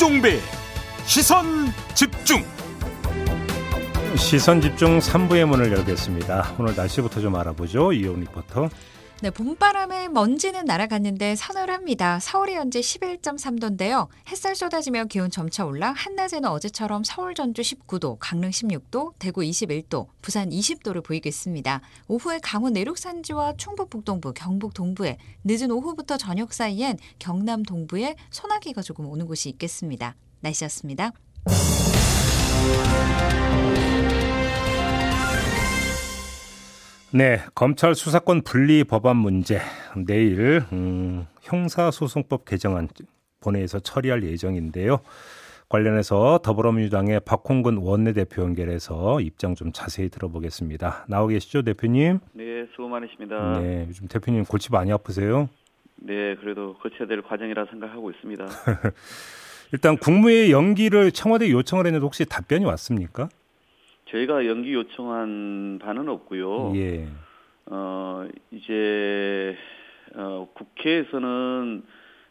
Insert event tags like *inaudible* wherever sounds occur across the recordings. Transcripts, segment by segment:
김종배 시선 집중 시선 집중 3부의 문을 열겠습니다. 오늘 날씨부터 좀 알아보죠. 이온 리포터. 네, 봄바람에 먼지는 날아갔는데 서늘합니다. 서울이 현재 11.3도인데요. 햇살 쏟아지며 기온 점차 올라 한낮에는 어제처럼 서울 전주 19도, 강릉 16도, 대구 21도, 부산 20도를 보이겠습니다. 오후에 강원 내륙 산지와 충북 북동부, 경북 동부에 늦은 오후부터 저녁 사이엔 경남 동부에 소나기가 조금 오는 곳이 있겠습니다. 날씨였습니다. 네, 검찰 수사권 분리 법안 문제 내일 음, 형사소송법 개정안 본회의에서 처리할 예정인데요. 관련해서 더불어민주당의 박홍근 원내대표 연결해서 입장 좀 자세히 들어보겠습니다. 나오 계시죠, 대표님? 네, 수고 많으십니다. 네, 요즘 대표님 골치 많이 아프세요? 네, 그래도 거쳐야 될 과정이라 생각하고 있습니다. *laughs* 일단 국무회의 연기를 청와대 요청을 했는데 혹시 답변이 왔습니까? 저희가 연기 요청한 바는 없고요. 예. 어, 이제 어, 국회에서는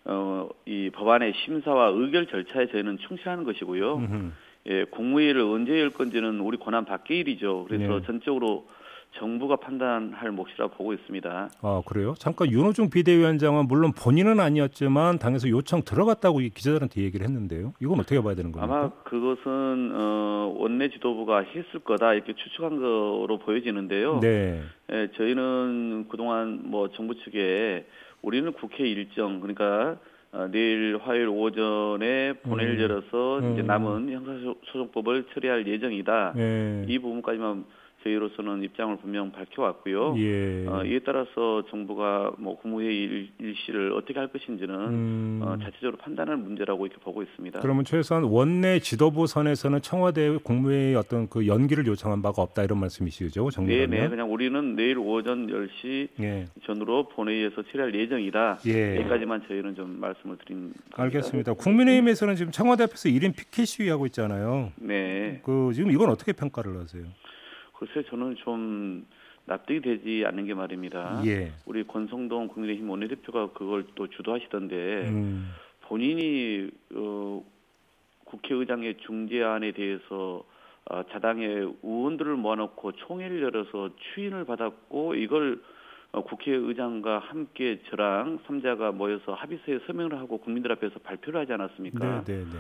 어, 이 법안의 심사와 의결 절차에 저희는 충실하는 것이고요. 음흠. 예, 국무회의를 언제 열 건지는 우리 권한 밖의 일이죠. 그래서 네. 전적으로 정부가 판단할 몫이라고 보고 있습니다. 아 그래요? 잠깐 윤호중 비대위원장은 물론 본인은 아니었지만 당에서 요청 들어갔다고 이 기자들한테 얘기를 했는데요. 이건 어떻게 봐야 되는 겁니까? 아마 그것은 어, 원내 지도부가 했을 거다 이렇게 추측한 거로 보여지는데요. 네. 예, 저희는 그동안 뭐 정부 측에 우리는 국회 일정 그러니까 어, 내일 화요일 오전에 본회의를 음. 열어서 이제 음. 남은 형사소송법을 처리할 예정이다. 네. 이 부분까지만 저희로서는 입장을 분명 밝혀왔고요. 예. 어, 이에 따라서 정부가 뭐 국무회의 일- 일시를 어떻게 할 것인지는 음. 어, 자체적으로 판단할 문제라고 이렇게 보고 있습니다. 그러면 최소한 원내 지도부 선에서는 청와대 국무회의 어떤 그 연기를 요청한 바가 없다 이런 말씀이시죠, 정리하면? 네네 그냥 우리는 내일 오전 10시 예. 전후로 본회의에서 처리할 예정이다. 예. 여기까지만 저희는 좀 말씀을 드린 겁니다. 알겠습니다. 국민의힘에서는 지금 청와대 앞에서 1인 피켓 시위하고 있잖아요. 네. 그 지금 이건 어떻게 평가를 하세요? 글쎄 저는 좀 납득이 되지 않는 게 말입니다. 예. 우리 권성동 국민의힘 원내대표가 그걸 또 주도하시던데 음. 본인이 어, 국회의장의 중재안에 대해서 어, 자당의 의원들을 모아놓고 총회를 열어서 추인을 받았고 이걸 어, 국회의장과 함께 저랑 삼자가 모여서 합의서에 서명을 하고 국민들 앞에서 발표를 하지 않았습니까? 네, 네, 네.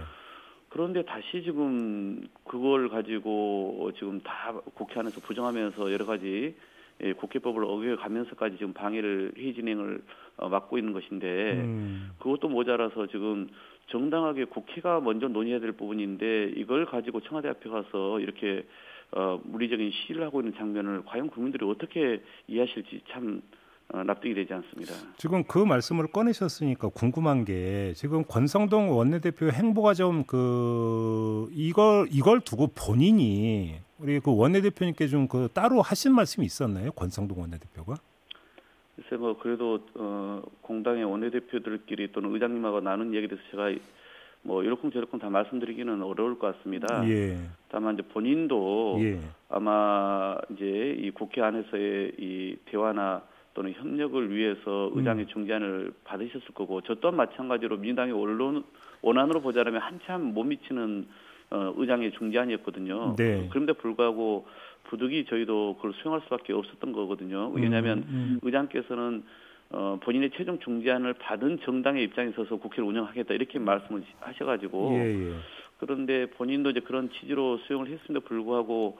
그런데 다시 지금 그걸 가지고 지금 다 국회 안에서 부정하면서 여러 가지 예, 국회법을 어겨가면서까지 지금 방해를 회의 진행을 어, 막고 있는 것인데 음. 그것도 모자라서 지금 정당하게 국회가 먼저 논의해야 될 부분인데 이걸 가지고 청와대 앞에 가서 이렇게 어, 물리적인 시위를 하고 있는 장면을 과연 국민들이 어떻게 이해하실지 참 어, 납득이 되지 않습니다. 지금 그 말씀을 꺼내셨으니까 궁금한 게 지금 권성동 원내대표 행보가 좀 그 이걸 이걸 두고 본인이 우리 그 원내대표님께 좀 그 따로 하신 말씀이 있었나요? 권성동 원내대표가? 글쎄 뭐 그래도 어 공당의 원내대표들끼리 또는 의장님하고 나눈 얘기에 대해서 제가 뭐 이렇쿵 저렇쿵 다 말씀드리기는 어려울 것 같습니다. 예. 다만 이제 본인도 예. 아마 이제 이 국회 안에서의 이 대화나 또는 협력을 위해서 의장의 중재안을 받으셨을 거고 저 또한 마찬가지로 민주당의 원론 원안으로 보자면 한참 못 미치는 어, 의장의 중재안이었거든요. 네. 그런데 불구하고 부득이 저희도 그걸 수용할 수밖에 없었던 거거든요. 왜냐하면 음, 의장께서는 어, 본인의 최종 중재안을 받은 정당의 입장에 서서 국회를 운영하겠다 이렇게 말씀을 하셔가지고 예, 예. 그런데 본인도 이제 그런 취지로 수용을 했음에도 불구하고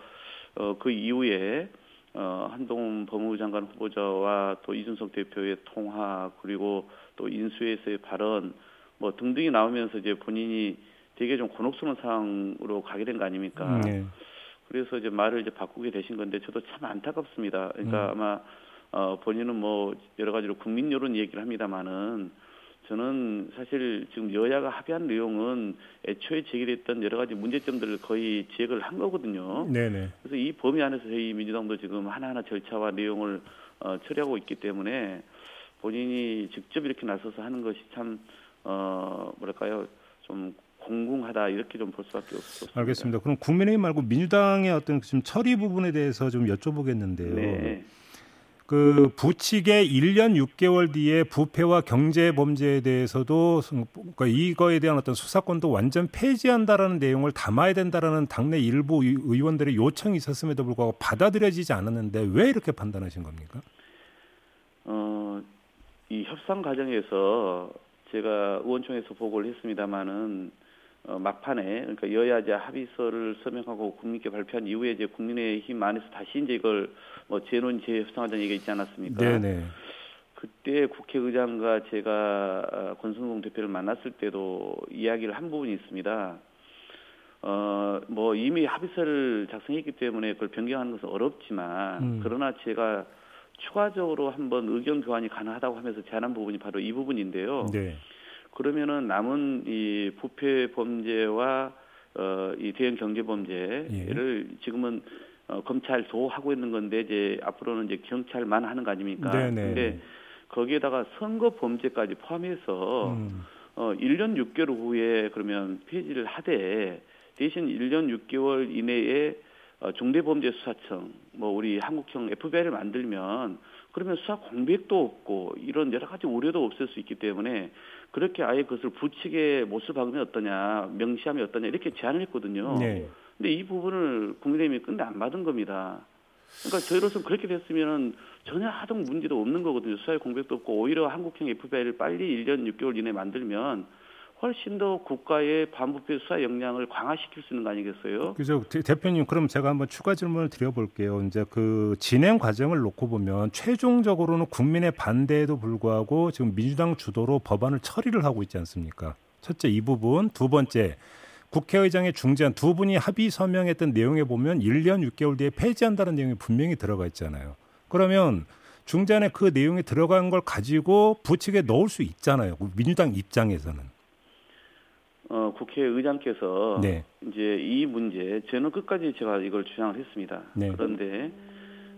어, 그 이후에 어, 한동훈 법무부 장관 후보자와 또 이준석 대표의 통화 그리고 또 인수위에서의 발언 뭐 등등이 나오면서 이제 본인이 되게 좀 곤혹스러운 상황으로 가게 된 거 아닙니까? 음, 예. 그래서 이제 말을 이제 바꾸게 되신 건데 저도 참 안타깝습니다. 그러니까 음. 아마 어 본인은 뭐 여러 가지로 국민 여론 얘기를 합니다만은 저는 사실 지금 여야가 합의한 내용은 애초에 제기됐던 여러 가지 문제점들을 거의 지적을 한 거거든요. 네, 네. 그래서 이 범위 안에서 저희 민주당도 지금 하나하나 절차와 내용을 어, 처리하고 있기 때문에 본인이 직접 이렇게 나서서 하는 것이 참 어, 뭐랄까요 좀 공공하다 이렇게 좀 볼 수밖에 없습니다. 알겠습니다. 그럼 국민의힘 말고 민주당의 어떤 지금 처리 부분에 대해서 좀 여쭤보겠는데요. 네. 그 부칙의 1년 6개월 뒤에 부패와 경제 범죄에 대해서도 그러니까 이거에 대한 어떤 수사권도 완전 폐지한다라는 내용을 담아야 된다라는 당내 일부 의원들의 요청이 있었음에도 불구하고 받아들여지지 않았는데 왜 이렇게 판단하신 겁니까? 어, 이 협상 과정에서 제가 의원총회에서 보고를 했습니다마는 어, 막판에 그러니까 여야제 합의서를 서명하고 국민께 발표한 이후에 이제 국민의힘 안에서 다시 이제 이걸 뭐 재논 재협상하자는 얘기가 있지 않았습니까? 네네. 그때 국회의장과 제가 어, 권성동 대표를 만났을 때도 이야기를 한 부분이 있습니다. 어, 뭐 이미 합의서를 작성했기 때문에 그걸 변경하는 것은 어렵지만 음. 그러나 제가 추가적으로 한번 의견 교환이 가능하다고 하면서 제안한 부분이 바로 이 부분인데요. 네. 그러면은 남은 이 부패 범죄와 어, 이 대형 경제 범죄를 예. 지금은 어, 검찰도 하고 있는 건데 이제 앞으로는 이제 경찰만 하는 거 아닙니까? 네네. 근데 거기에다가 선거 범죄까지 포함해서 음. 어 1년 6개월 후에 그러면 폐지를 하되 대신 1년 6개월 이내에 어, 중대범죄수사청 뭐 우리 한국형 FBI를 만들면 그러면 수사 공백도 없고 이런 여러 가지 우려도 없을 수 있기 때문에 그렇게 아예 그것을 부칙에 못을 박으면 어떠냐 명시하면 어떠냐 이렇게 제안을 했거든요. 네. 근데 이 부분을 국민의힘이 끝내 안 받은 겁니다. 그러니까 저희로서는 그렇게 됐으면 전혀 하등 문제도 없는 거거든요. 수사에 공백도 없고 오히려 한국형 FBI를 빨리 1년 6개월 이내에 만들면 훨씬 더 국가의 반부패 수사 역량을 강화시킬 수 있는 거 아니겠어요? 대- 대표님 그럼 제가 한번 추가 질문을 드려볼게요. 이제 그 진행 과정을 놓고 보면 최종적으로는 국민의 반대에도 불구하고 지금 민주당 주도로 법안을 처리를 하고 있지 않습니까? 첫째 이 부분, 두 번째 국회의장의 중재안 두 분이 합의 서명했던 내용에 보면 1년 6개월 뒤에 폐지한다는 내용이 분명히 들어가 있잖아요. 그러면 중재안에 그 내용이 들어간 걸 가지고 부칙에 넣을 수 있잖아요. 민주당 입장에서는. 어, 국회의장께서 네. 이제 이 문제 저는 끝까지 제가 이걸 주장을 했습니다. 네. 그런데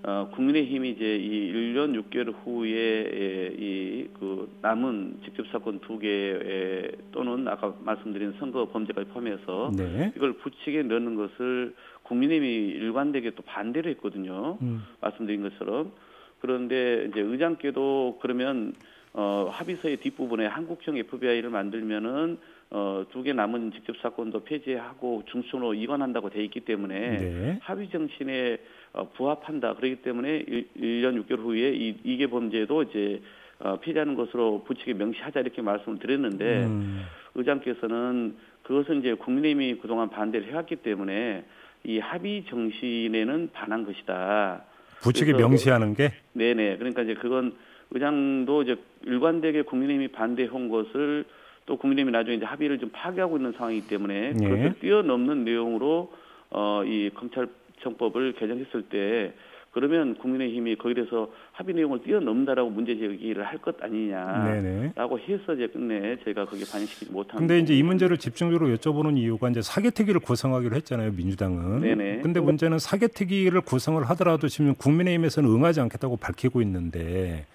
어, 국민의힘이 이제 이 1년 6개월 후에 이 그 남은 직접 사건 두 개 또는 아까 말씀드린 선거 범죄까지 포함해서 네. 이걸 부칙에 넣는 것을 국민의힘이 일관되게 또 반대를 했거든요. 음. 말씀드린 것처럼 그런데 이제 의장께도 그러면 어, 합의서의 뒷부분에 한국형 FBI를 만들면은 어, 두 개 남은 직접 사건도 폐지하고 중순으로 이관한다고 돼 있기 때문에 네. 합의 정신에 어, 부합한다. 그렇기 때문에 1, 년 6개월 후에 이, 이게 범죄도 이제 어, 폐지하는 것으로 부칙에 명시하자 이렇게 말씀을 드렸는데 음. 의장께서는 그것은 이제 국민의힘이 그동안 반대를 해왔기 때문에 이 합의 정신에는 반한 것이다. 부칙에 명시하는 게 네네. 그러니까 이제 그건 의장도 이제 일관되게 국민의힘이 반대한 것을 또 국민의힘이 나중에 이제 합의를 좀 파기하고 있는 상황이기 때문에 예. 그것을 뛰어넘는 내용으로 어 이 검찰청법을 개정했을 때 그러면 국민의힘이 거기에 대해서 합의 내용을 뛰어넘는다라고 문제 제기를 할 것 아니냐라고 네네. 해서 이제 끝내 저희가 거기에 반영시키지 못한. 근데 이제 이 문제를 집중적으로 여쭤보는 이유가 이제 사개특위를 구성하기로 했잖아요, 민주당은. 네네. 근데 문제는 사개특위를 구성을 하더라도 지금 국민의힘에서는 응하지 않겠다고 밝히고 있는데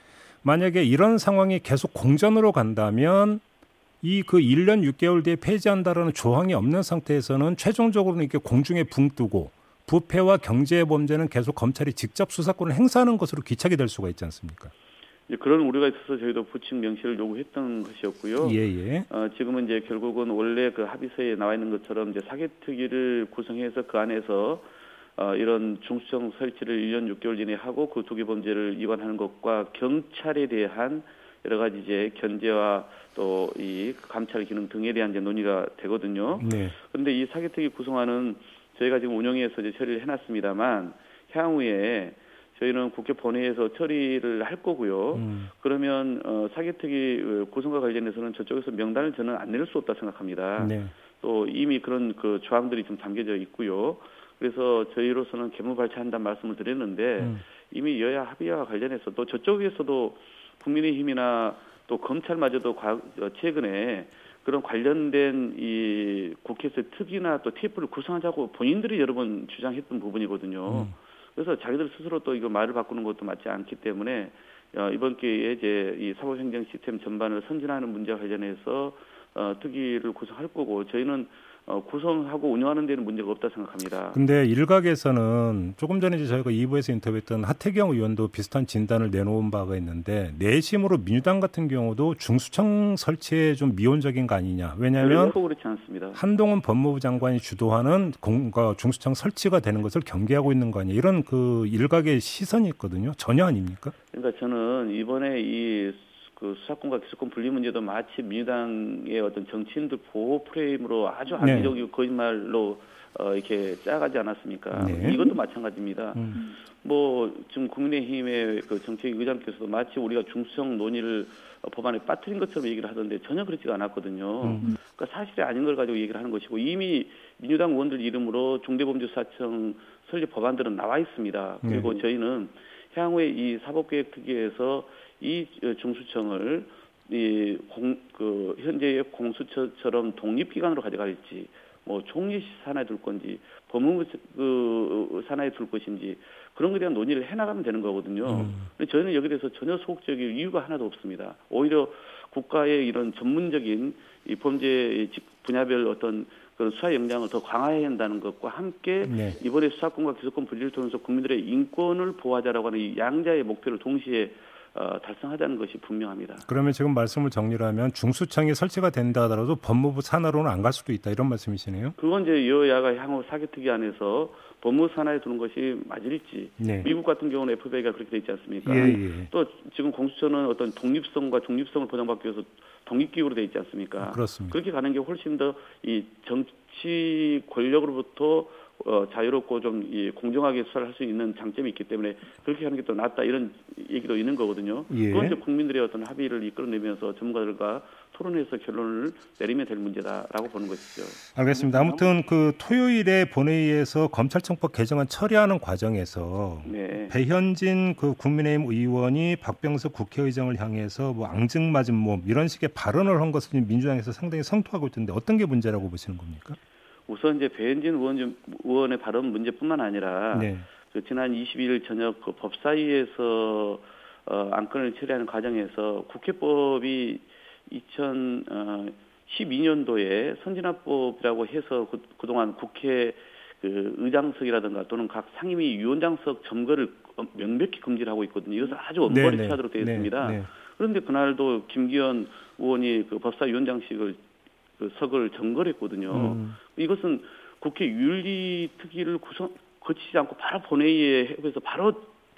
만약에 이런 상황이 계속 공전으로 간다면 이 그 1년 6개월 뒤에 폐지한다라는 조항이 없는 상태에서는 최종적으로는 이렇게 공중에 붕 뜨고 부패와 경제 범죄는 계속 검찰이 직접 수사권을 행사하는 것으로 귀착이 될 수가 있지 않습니까? 이제 그런 우려가 있어서 저희도 부칙 명시를 요구했던 것이었고요. 예, 예. 어, 지금은 이제 결국은 원래 그 합의서에 나와 있는 것처럼 이제 사개특위를 구성해서 그 안에서 어, 이런 중수청 설치를 1년 6개월 이내에 하고 그 두 개 범죄를 이관하는 것과 경찰에 대한 여러 가지 이제 견제와 또 이 감찰 기능 등에 대한 이제 논의가 되거든요. 네. 그런데 이 사개특위 구성안은 저희가 지금 운영위에서 이제 처리를 해놨습니다만 향후에 저희는 국회 본회의에서 처리를 할 거고요. 음. 그러면 어, 사개특위 구성과 관련해서는 저쪽에서 명단을 저는 안 내릴 수 없다 생각합니다. 네. 또 이미 그런 그 조항들이 좀 담겨져 있고요. 그래서 저희로서는 개무 발차한다는 말씀을 드렸는데 음. 이미 여야 합의와 관련해서 또 저쪽에서도 국민의힘이나 또 검찰마저도 과, 어, 최근에 그런 관련된 이 국회에서 특위나 또 TF를 구성하자고 본인들이 여러 번 주장했던 부분이거든요. 음. 그래서 자기들 스스로 또 이거 말을 바꾸는 것도 맞지 않기 때문에 어, 이번 기회에 이제 이 사법행정 시스템 전반을 선진하는 문제와 관련해서 어, 특위를 구성할 거고 저희는 어, 구성하고 운영하는 데는 문제가 없다 생각합니다. 근데 일각에서는 조금 전에 저희가 2부에서 인터뷰했던 하태경 의원도 비슷한 진단을 내놓은 바가 있는데 내심으로 민주당 같은 경우도 중수청 설치에 좀 미온적인 거 아니냐. 왜냐하면 그렇지 않습니다. 한동훈 법무부 장관이 주도하는 공과 중수청 설치가 되는 것을 경계하고 있는 거 아니냐. 이런 그 일각의 시선이 있거든요. 전혀 아닙니까? 그러니까 저는 이번에 이 그 수사권과 기소권 분리 문제도 마치 민주당의 어떤 정치인들 보호 프레임으로 아주 네. 악의적이고 거짓말로 어, 이렇게 짜가지 않았습니까? 네. 이것도 마찬가지입니다. 음. 뭐 지금 국민의힘의 그 정책 의장께서도 마치 우리가 중수청 논의를 어, 법안에 빠뜨린 것처럼 얘기를 하던데 전혀 그렇지가 않았거든요. 음. 그러니까 사실이 아닌 걸 가지고 얘기를 하는 것이고 이미 민주당 의원들 이름으로 중대범죄수사청 설립 법안들은 나와 있습니다. 그리고 네. 저희는 향후에 이 사법개혁 특위에서 이 어, 중수청을 이 공 그 현재의 공수처처럼 독립기관으로 가져갈지 뭐 총리 산하에 둘 건지 법무부 그 산하에 둘 것인지 그런 것에 대한 논의를 해나가면 되는 거거든요. 음. 근데 저희는 여기에 대해서 전혀 소극적일 이유가 하나도 없습니다. 오히려 국가의 이런 전문적인 이 범죄 집 분야별 어떤 그런 수사 역량을 더 강화해야 한다는 것과 함께 네. 이번에 수사권과 기소권 분리를 통해서 국민들의 인권을 보호하자라고 하는 이 양자의 목표를 동시에 어, 달성하자는 것이 분명합니다. 그러면 지금 말씀을 정리를 하면 중수청이 설치가 된다 하더라도 법무부 산하로는 안 갈 수도 있다 이런 말씀이시네요. 그건 이제 여야가 향후 사개특위 안에서 법무 산하에 두는 것이 맞을지 네. 미국 같은 경우는 FBI가 그렇게 돼 있지 않습니까? 예, 예. 또 지금 공수처는 어떤 독립성과 중립성을 보장받기 위해서 독립기구로 돼 있지 않습니까? 그렇습니다. 그렇게 가는 게 훨씬 더 이 정치 권력으로부터 어, 자유롭고 좀 이 공정하게 수사를 할 수 있는 장점이 있기 때문에 그렇게 하는 게 또 낫다 이런 얘기도 있는 거거든요. 예. 그건 이제 국민들의 어떤 합의를 이끌어내면서 전문가들과 토론해서 결론을 내리면 될 문제다라고 보는 것이죠. 알겠습니다. 아무튼 그 토요일에 본회의에서 검찰청법 개정안 처리하는 과정에서 네. 배현진 그 국민의힘 의원이 박병석 국회의장을 향해서 뭐 앙증맞은 몸 이런 식의 발언을 한 것을 민주당에서 상당히 성토하고 있던데 어떤 게 문제라고 보시는 겁니까? 우선 이제 배현진 의원 좀- 의원의 발언 문제뿐만 아니라 네. 그 지난 22일 저녁 그 법사위에서 어, 안건을 처리하는 과정에서 국회법이 2012년도에 선진화법이라고 해서 그, 그동안 국회 그 의장석이라든가 또는 각 상임위 위원장석 점거를 어, 명백히 금지를 하고 있거든요. 이것은 아주 엄벌이 취하도록 되어 있습니다. 네. 그런데 그날도 김기현 의원이 그 법사위원장식을 그 석을 점거를 했거든요. 음. 이것은 국회 윤리특위를 구성 거치지 않고 바로 본회의에 해서 바로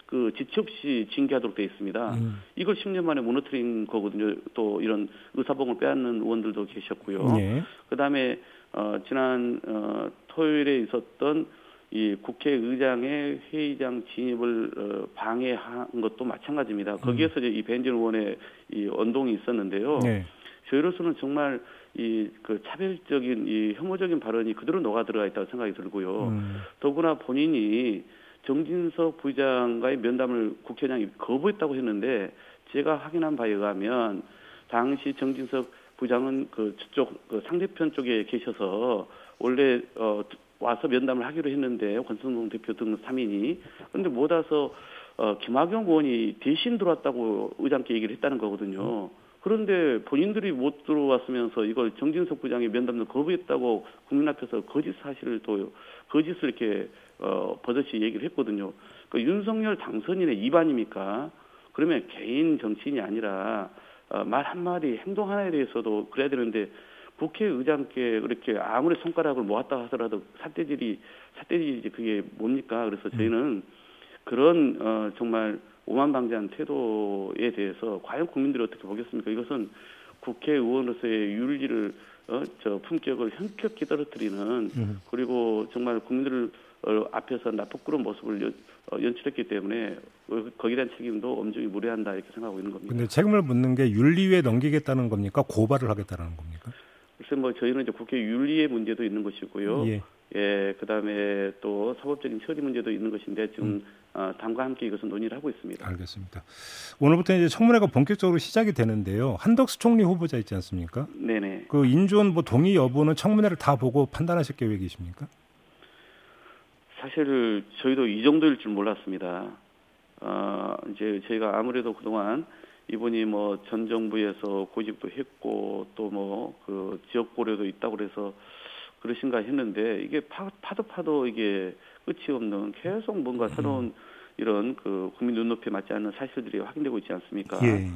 그 지체 없이 징계하도록 되어 있습니다. 음. 이걸 10년 만에 무너뜨린 거거든요. 또 이런 의사봉을 빼앗는 의원들도 계셨고요. 네. 그다음에 어, 지난 어, 토요일에 있었던 이 국회의장의 회의장 진입을 어, 방해한 것도 마찬가지입니다. 거기에서 이제 이 벤진 의원의 이 언동이 있었는데요. 네. 저희로서는 정말 이 그 차별적인 이 혐오적인 발언이 그대로 녹아 들어가 있다고 생각이 들고요. 음. 더구나 본인이 정진석 부장과의 면담을 국회의장이 거부했다고 했는데 제가 확인한 바에 의하면 당시 정진석 부장은 그 저쪽 그 상대편 쪽에 계셔서 원래 어 와서 면담을 하기로 했는데 권성동 대표 등 3인이 그런데 못 와서 어 김학용 의원이 대신 들어왔다고 의장께 얘기를 했다는 거거든요. 그런데 본인들이 못 들어왔으면서 이걸 정진석 부장이 면담을 거부했다고 국민 앞에서 거짓 사실을 또 거짓을 이렇게 어 버젓이 얘기를 했거든요. 그 윤석열 당선인의 입안입니까? 그러면 개인 정치인이 아니라 어, 말 한마디 행동 하나에 대해서도 그래야 되는데 국회의장께 그렇게 아무리 손가락을 모았다 하더라도 삿대질이 삿대질이 그게 뭡니까? 그래서 저희는 그런 어 정말 오만방자한 태도에 대해서 과연 국민들이 어떻게 보겠습니까? 이것은 국회의원으로서의 윤리를 어, 저 품격을 현격히 떨어뜨리는 음. 그리고 정말 국민들 어, 앞에서 나쁘끄러운 모습을 연, 어, 연출했기 때문에 어, 거기에 대한 책임도 엄중히 물어야 한다 이렇게 생각하고 있는 겁니다. 근데 책임을 묻는 게 윤리위에 넘기겠다는 겁니까? 고발을 하겠다는 겁니까? 글쎄 뭐 저희는 이제 국회 윤리의 문제도 있는 것이고요. 예. 예, 그다음에 또 사법적인 처리 문제도 있는 것인데 지금 음. 어, 당과 함께 이것은 논의를 하고 있습니다. 알겠습니다. 오늘부터 이제 청문회가 본격적으로 시작이 되는데요. 한덕수 총리 후보자 있지 않습니까? 네네. 그 인존 뭐 동의 여부는 청문회를 다 보고 판단하실 계획이십니까? 사실 저희도 이 정도일 줄 몰랐습니다. 어, 이제 저희가 아무래도 그동안 이분이 뭐 전 정부에서 고집도 했고 또 뭐 그 지역 고려도 있다고 그래서 그러신가 했는데 이게 파, 파도 파도 이게 끝이 없는 계속 뭔가 음. 새로운 이런 그 국민 눈높이에 맞지 않는 사실들이 확인되고 있지 않습니까? 예.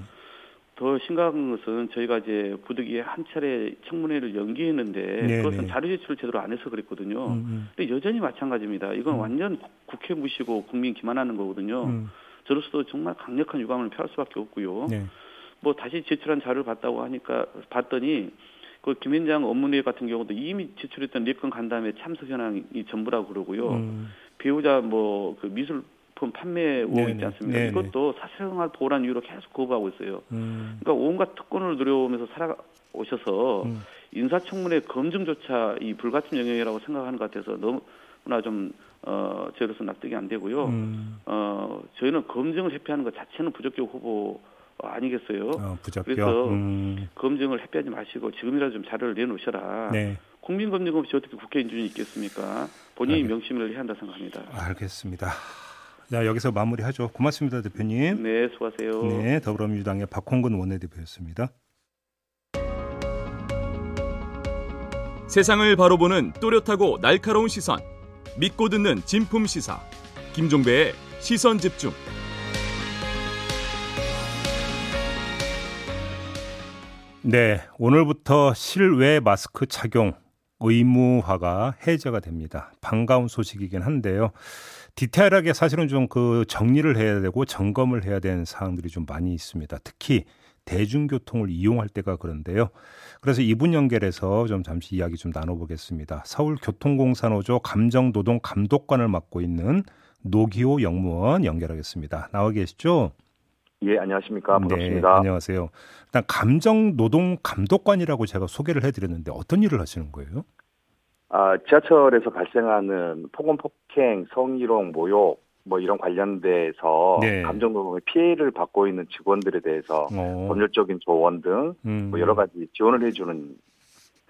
더 심각한 것은 저희가 이제 부득이에 한 차례 청문회를 연기했는데 네, 그것은 네. 자료 제출을 제대로 안 해서 그랬거든요. 음, 근데 여전히 마찬가지입니다. 이건 음. 완전 국- 국회 무시고 국민 기만하는 거거든요. 음, 저로서도 정말 강력한 유감을 표할 수밖에 없고요. 네. 뭐 다시 제출한 자료를 봤다고 하니까 봤더니 그 김현장 업무내역 같은 경우도 이미 제출했던 리건 간담회 참석 현황이 전부라고 그러고요. 음, 배우자 뭐 그 미술 품 판매 네네. 있지 않습니까? 네네. 이것도 사생활 보호란 이유로 계속 거부하고 있어요. 음, 그러니까 온갖 특권을 누려오면서 살아오셔서 음. 인사청문회 검증조차 이 불가침 영역이라고 생각하는 것 같아서 너무나 좀 어, 저로서 납득이 안 되고요. 음. 어, 저희는 검증을 회피하는 것 자체는 부적격 후보 아니겠어요. 어, 부적격. 그래서 음, 검증을 회피하지 마시고 지금이라도 좀 자료를 내놓으셔라. 네. 국민 검증 없이 어떻게 국회 인준이 있겠습니까? 본인이 알겠- 명심을 해야 한다 생각합니다. 알겠습니다. 자, 여기서 마무리하죠. 고맙습니다, 대표님. 네, 수고하세요. 네, 더불어민주당의 박홍근 원내대표였습니다. 세상을 바로 보는 또렷하고 날카로운 시선 믿고 듣는 진품 시사 김종배의 시선 집중 네, 오늘부터 실외 마스크 착용 의무화가 해제가 됩니다. 반가운 소식이긴 한데요. 디테일하게 사실은 좀 그 정리를 해야 되고 점검을 해야 되는 사항들이 좀 많이 있습니다. 특히 대중교통을 이용할 때가 그런데요. 그래서 이분 연결해서 좀 잠시 이야기 좀 나눠보겠습니다. 서울교통공사노조 감정노동 감독관을 맡고 있는 노기호 영무원 연결하겠습니다. 나와 계시죠? 예, 안녕하십니까. 네, 반갑습니다. 안녕하세요. 일단 감정 노동 감독관이라고 제가 소개를 해드렸는데 어떤 일을 하시는 거예요? 아, 지하철에서 발생하는 폭언, 폭행, 성희롱, 모욕, 뭐 이런 관련돼서 네. 감정노동의 피해를 받고 있는 직원들에 대해서 어, 법률적인 조언 등 음, 뭐 여러 가지 지원을 해주는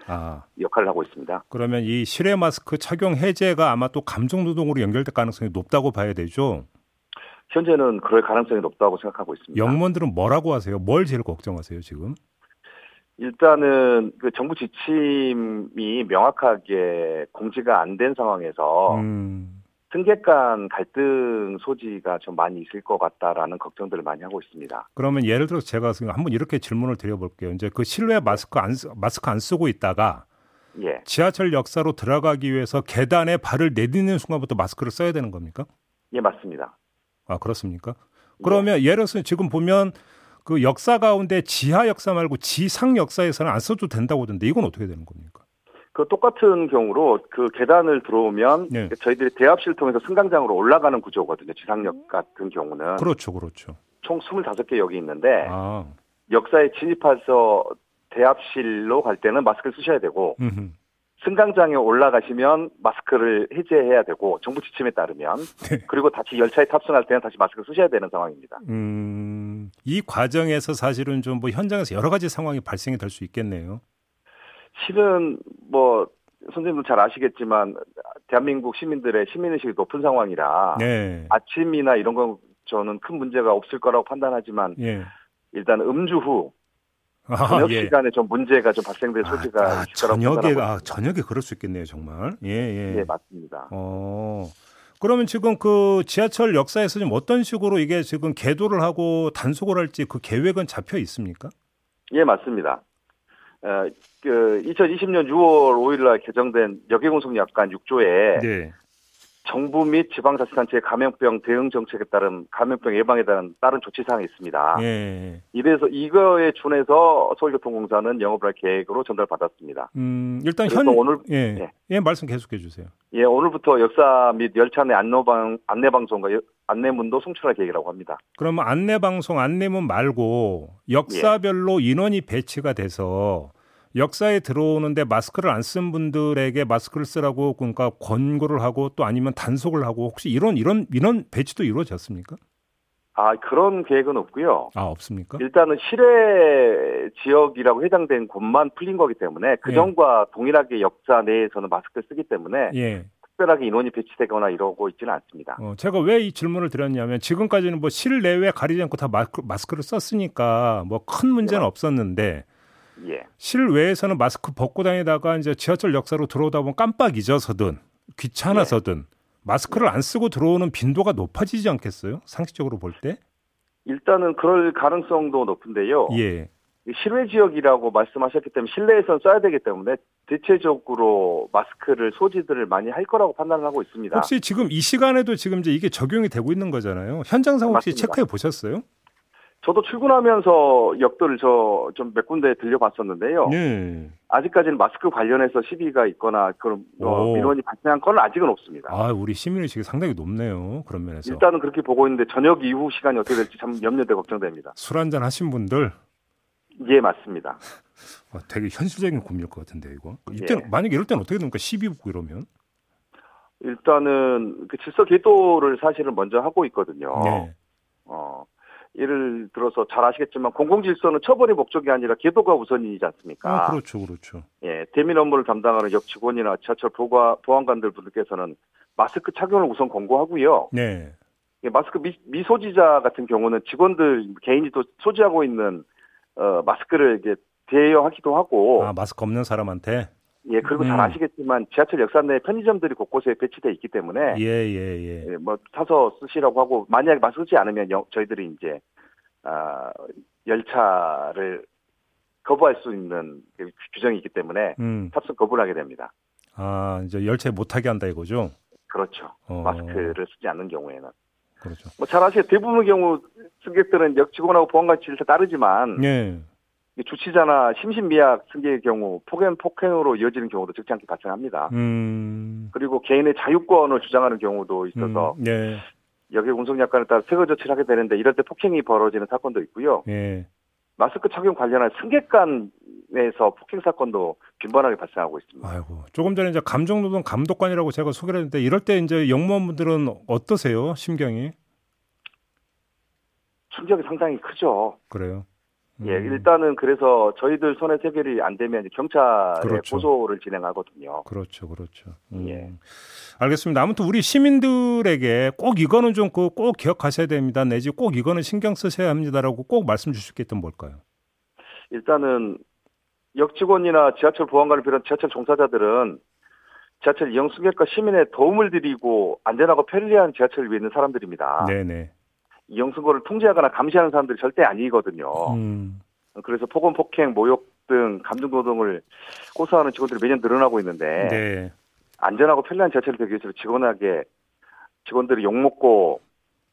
아 역할을 하고 있습니다. 그러면 이 실외 마스크 착용 해제가 아마 또 감정 노동으로 연결될 가능성이 높다고 봐야 되죠. 현재는 그럴 가능성이 높다고 생각하고 있습니다. 영무원들은 뭐라고 하세요? 뭘 제일 걱정하세요 지금? 일단은 그 정부 지침이 명확하게 공지가 안 된 상황에서 음, 승객 간 갈등 소지가 좀 많이 있을 것 같다라는 걱정들을 많이 하고 있습니다. 그러면 예를 들어서 제가 한번 이렇게 질문을 드려볼게요. 이제 그 실외 마스크 안 쓰- 마스크 안 쓰고 있다가 예. 지하철 역사로 들어가기 위해서 계단에 발을 내딛는 순간부터 마스크를 써야 되는 겁니까? 예, 맞습니다. 아 그렇습니까? 그러면 예를 들어서 지금 보면 그 역사 가운데 지하 역사 말고 지상 역사에서는 안 써도 된다고 하던데 이건 어떻게 되는 겁니까? 그 똑같은 경우로 그 계단을 들어오면 네. 저희들이 대합실 통해서 승강장으로 올라가는 구조거든요. 지상역 같은 경우는 그렇죠, 그렇죠. 총 25개 역이 있는데 아, 역사에 진입해서 대합실로 갈 때는 마스크를 쓰셔야 되고 음흠. 승강장에 올라가시면 마스크를 해제해야 되고 정부 지침에 따르면 *laughs* 네. 그리고 다시 열차에 탑승할 때는 다시 마스크를 쓰셔야 되는 상황입니다. 음, 이 과정에서 사실은 좀 뭐 현장에서 여러 가지 상황이 발생이 될 수 있겠네요. 실은 뭐 선생님도 잘 아시겠지만 대한민국 시민들의 시민의식이 높은 상황이라 네, 아침이나 이런 건 저는 큰 문제가 없을 거라고 판단하지만 예. 일단 음주 후 아, 저녁 예. 시간에 좀 문제가 좀 발생될 소지가 아, 거라고 저녁에 아. 저녁에 그럴 수 있겠네요, 정말. 예, 예. 예, 맞습니다. 어. 그러면 지금 그 지하철 역사에서 좀 어떤 식으로 이게 지금 계도를 하고 단속을 할지 그 계획은 잡혀 있습니까? 예, 맞습니다. 어, 그 2020년 6월 5일 날 개정된 역외공속약관 6조에 네. 정부 및 지방자치단체의 감염병 대응 정책에 따른 감염병 예방에 따른 다른 조치 사항이 있습니다. 예. 이래서 이거에 준해서 서울교통공사는 영업을 할 계획으로 전달받았습니다. 음, 일단 현 오늘- 예. 예. 예, 말씀 계속해 주세요. 예, 오늘부터 역사 및 열차 내 안내방 안내 방송과 여- 안내문도 송출할 계획이라고 합니다. 그러면 안내 방송 안내문 말고 역사별로 인원이 배치가 돼서 역사에 들어오는데 마스크를 안 쓴 분들에게 마스크를 쓰라고 그러니까 권고를 하고 또 아니면 단속을 하고 혹시 이런 이런 인원 배치도 이루어졌습니까? 아 그런 계획은 없고요. 아 없습니까? 일단은 실외 지역이라고 해당된 곳만 풀린 거기 때문에 그 예. 전과 동일하게 역사 내에서는 마스크를 쓰기 때문에 예. 특별하게 인원이 배치되거나 이러고 있지는 않습니다. 어, 제가 왜 이 질문을 드렸냐면 지금까지는 뭐 실내외 가리지 않고 다 마스크, 마스크를 썼으니까 뭐 큰 문제는 네. 없었는데 예. 실외에서는 마스크 벗고 다니다가 이제 지하철 역사로 들어오다 보면 깜빡 잊어서든 귀찮아서든 마스크를 안 쓰고 들어오는 빈도가 높아지지 않겠어요? 상식적으로 볼 때? 일단은 그럴 가능성도 높은데요. 예. 실외 지역이라고 말씀하셨기 때문에 실내에선 써야 되기 때문에 대체적으로 마스크를 소지들을 많이 할 거라고 판단을 하고 있습니다. 혹시 지금 이 시간에도 지금 이제 이게 적용이 되고 있는 거잖아요. 현장상 혹시 맞습니다. 체크해 보셨어요? 저도 출근하면서 역도를 저 좀 몇 군데 들려봤었는데요. 네. 아직까지는 마스크 관련해서 시비가 있거나 그런 어, 오. 민원이 발생한 건 아직은 없습니다. 아, 우리 시민의식이 상당히 높네요. 그런 면에서. 일단은 그렇게 보고 있는데 저녁 이후 시간이 어떻게 될지 참 염려돼 걱정됩니다. 술 한잔 하신 분들 예, 맞습니다. 와, 되게 현실적인 고민일 것 같은데 이거. 이때 예. 만약에 이럴 때는 어떻게 됩니까? 시비 붙고 이러면. 일단은 그 질서 계도를 사실은 먼저 하고 있거든요. 네. 어, 예를 들어서 잘 아시겠지만 공공질서는 처벌이 목적이 아니라 계도가 우선이지 않습니까? 아, 그렇죠, 그렇죠. 예, 대민 업무를 담당하는 역 직원이나 지하철 보가, 보안관들 분들께서는 마스크 착용을 우선 권고하고요. 네. 예, 마스크 미, 미소지자 같은 경우는 직원들 개인이 또 소지하고 있는 어, 마스크를 이제 대여하기도 하고 아, 마스크 없는 사람한테. 예 그리고 잘 음. 아시겠지만 지하철 역사 내에 편의점들이 곳곳에 배치돼 있기 때문에 예, 예, 예. 예, 뭐 사서 쓰시라고 하고 만약에 쓰지 않으면 영- 저희들이 이제 아, 열차를 거부할 수 있는 그 규정이 있기 때문에 음. 탑승 거부를 하게 됩니다. 아, 이제 열차에 못 타게 한다 이거죠. 그렇죠. 어. 마스크를 쓰지 않는 경우에는 그렇죠. 뭐 잘 아시죠 대부분의 경우 승객들은 역 직원하고 보안관 지시를 따르지만 예. 이 주치자나 심신미약 승객의 경우 폭행 폭행으로 이어지는 경우도 적지 않게 발생합니다. 음. 그리고 개인의 자유권을 주장하는 경우도 있어서 음, 예. 여객 운송약관에 따라 세거 조치를 하게 되는데 이럴 때 폭행이 벌어지는 사건도 있고요. 예. 마스크 착용 관련한 승객 간에서 폭행 사건도 빈번하게 발생하고 있습니다. 아이고. 조금 전에 이제 감정노동 감독관이라고 제가 소개를 했는데 이럴 때 이제 영무원분들은 어떠세요? 심경이? 충격이 상당히 크죠. 그래요. 음. 예, 일단은 그래서 저희들 손에 해결이 안 되면 경찰에 그렇죠. 고소를 진행하거든요. 그렇죠, 그렇죠. 음. 예. 알겠습니다. 아무튼 우리 시민들에게 꼭 이거는 좀 꼭 기억하셔야 됩니다. 내지 꼭 이거는 신경 쓰셔야 합니다라고 꼭 말씀 주실 게 있던 뭘까요? 일단은 역 직원이나 지하철 보안관을 비롯한 지하철 종사자들은 지하철 이용 승객과 시민의 도움을 드리고 안전하고 편리한 지하철을 위해 있는 사람들입니다. 네네. 이용 승고를 통제하거나 감시하는 사람들이 절대 아니거든요. 음. 그래서 폭언, 폭행, 모욕 등 감정노동을 고소하는 직원들이 매년 늘어나고 있는데 네. 안전하고 편리한 지하철을 되기 위해서 직원에게 직원들이 욕먹고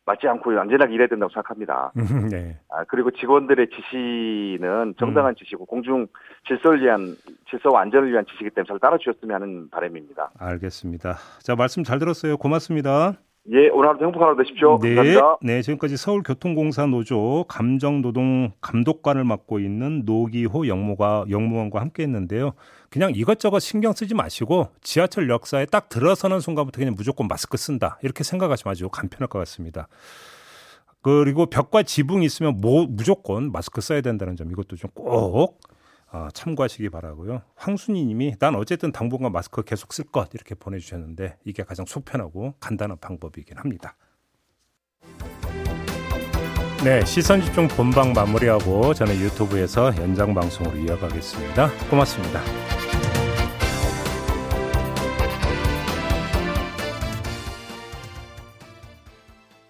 맞지 않고 안전하게 일해야 된다고 생각합니다. 네. 아, 그리고 직원들의 지시는 정당한 음. 지시고 공중 질서를 위한 질서와 안전을 위한 지시이기 때문에 잘 따라주셨으면 하는 바람입니다. 알겠습니다. 자, 말씀 잘 들었어요. 고맙습니다. 예, 오늘 하루도 행복한 하루 되십시오. 네. 감사합니다. 네, 지금까지 서울교통공사 노조 감정노동 감독관을 맡고 있는 노기호 영무가 영무원과 함께 했는데요. 그냥 이것저것 신경 쓰지 마시고 지하철 역사에 딱 들어서는 순간부터 그냥 무조건 마스크 쓴다. 이렇게 생각하시면 아주 간편할 것 같습니다. 그리고 벽과 지붕이 있으면 뭐 무조건 마스크 써야 된다는 점 이것도 좀 꼭 아, 참고하시기 바라고요. 황순희 님이 난 어쨌든 당분간 마스크 계속 쓸 것 이렇게 보내주셨는데 이게 가장 속편하고 간단한 방법이긴 합니다. 네, 시선 집중 본방 마무리하고 저는 유튜브에서 연장 방송으로 이어가겠습니다. 고맙습니다.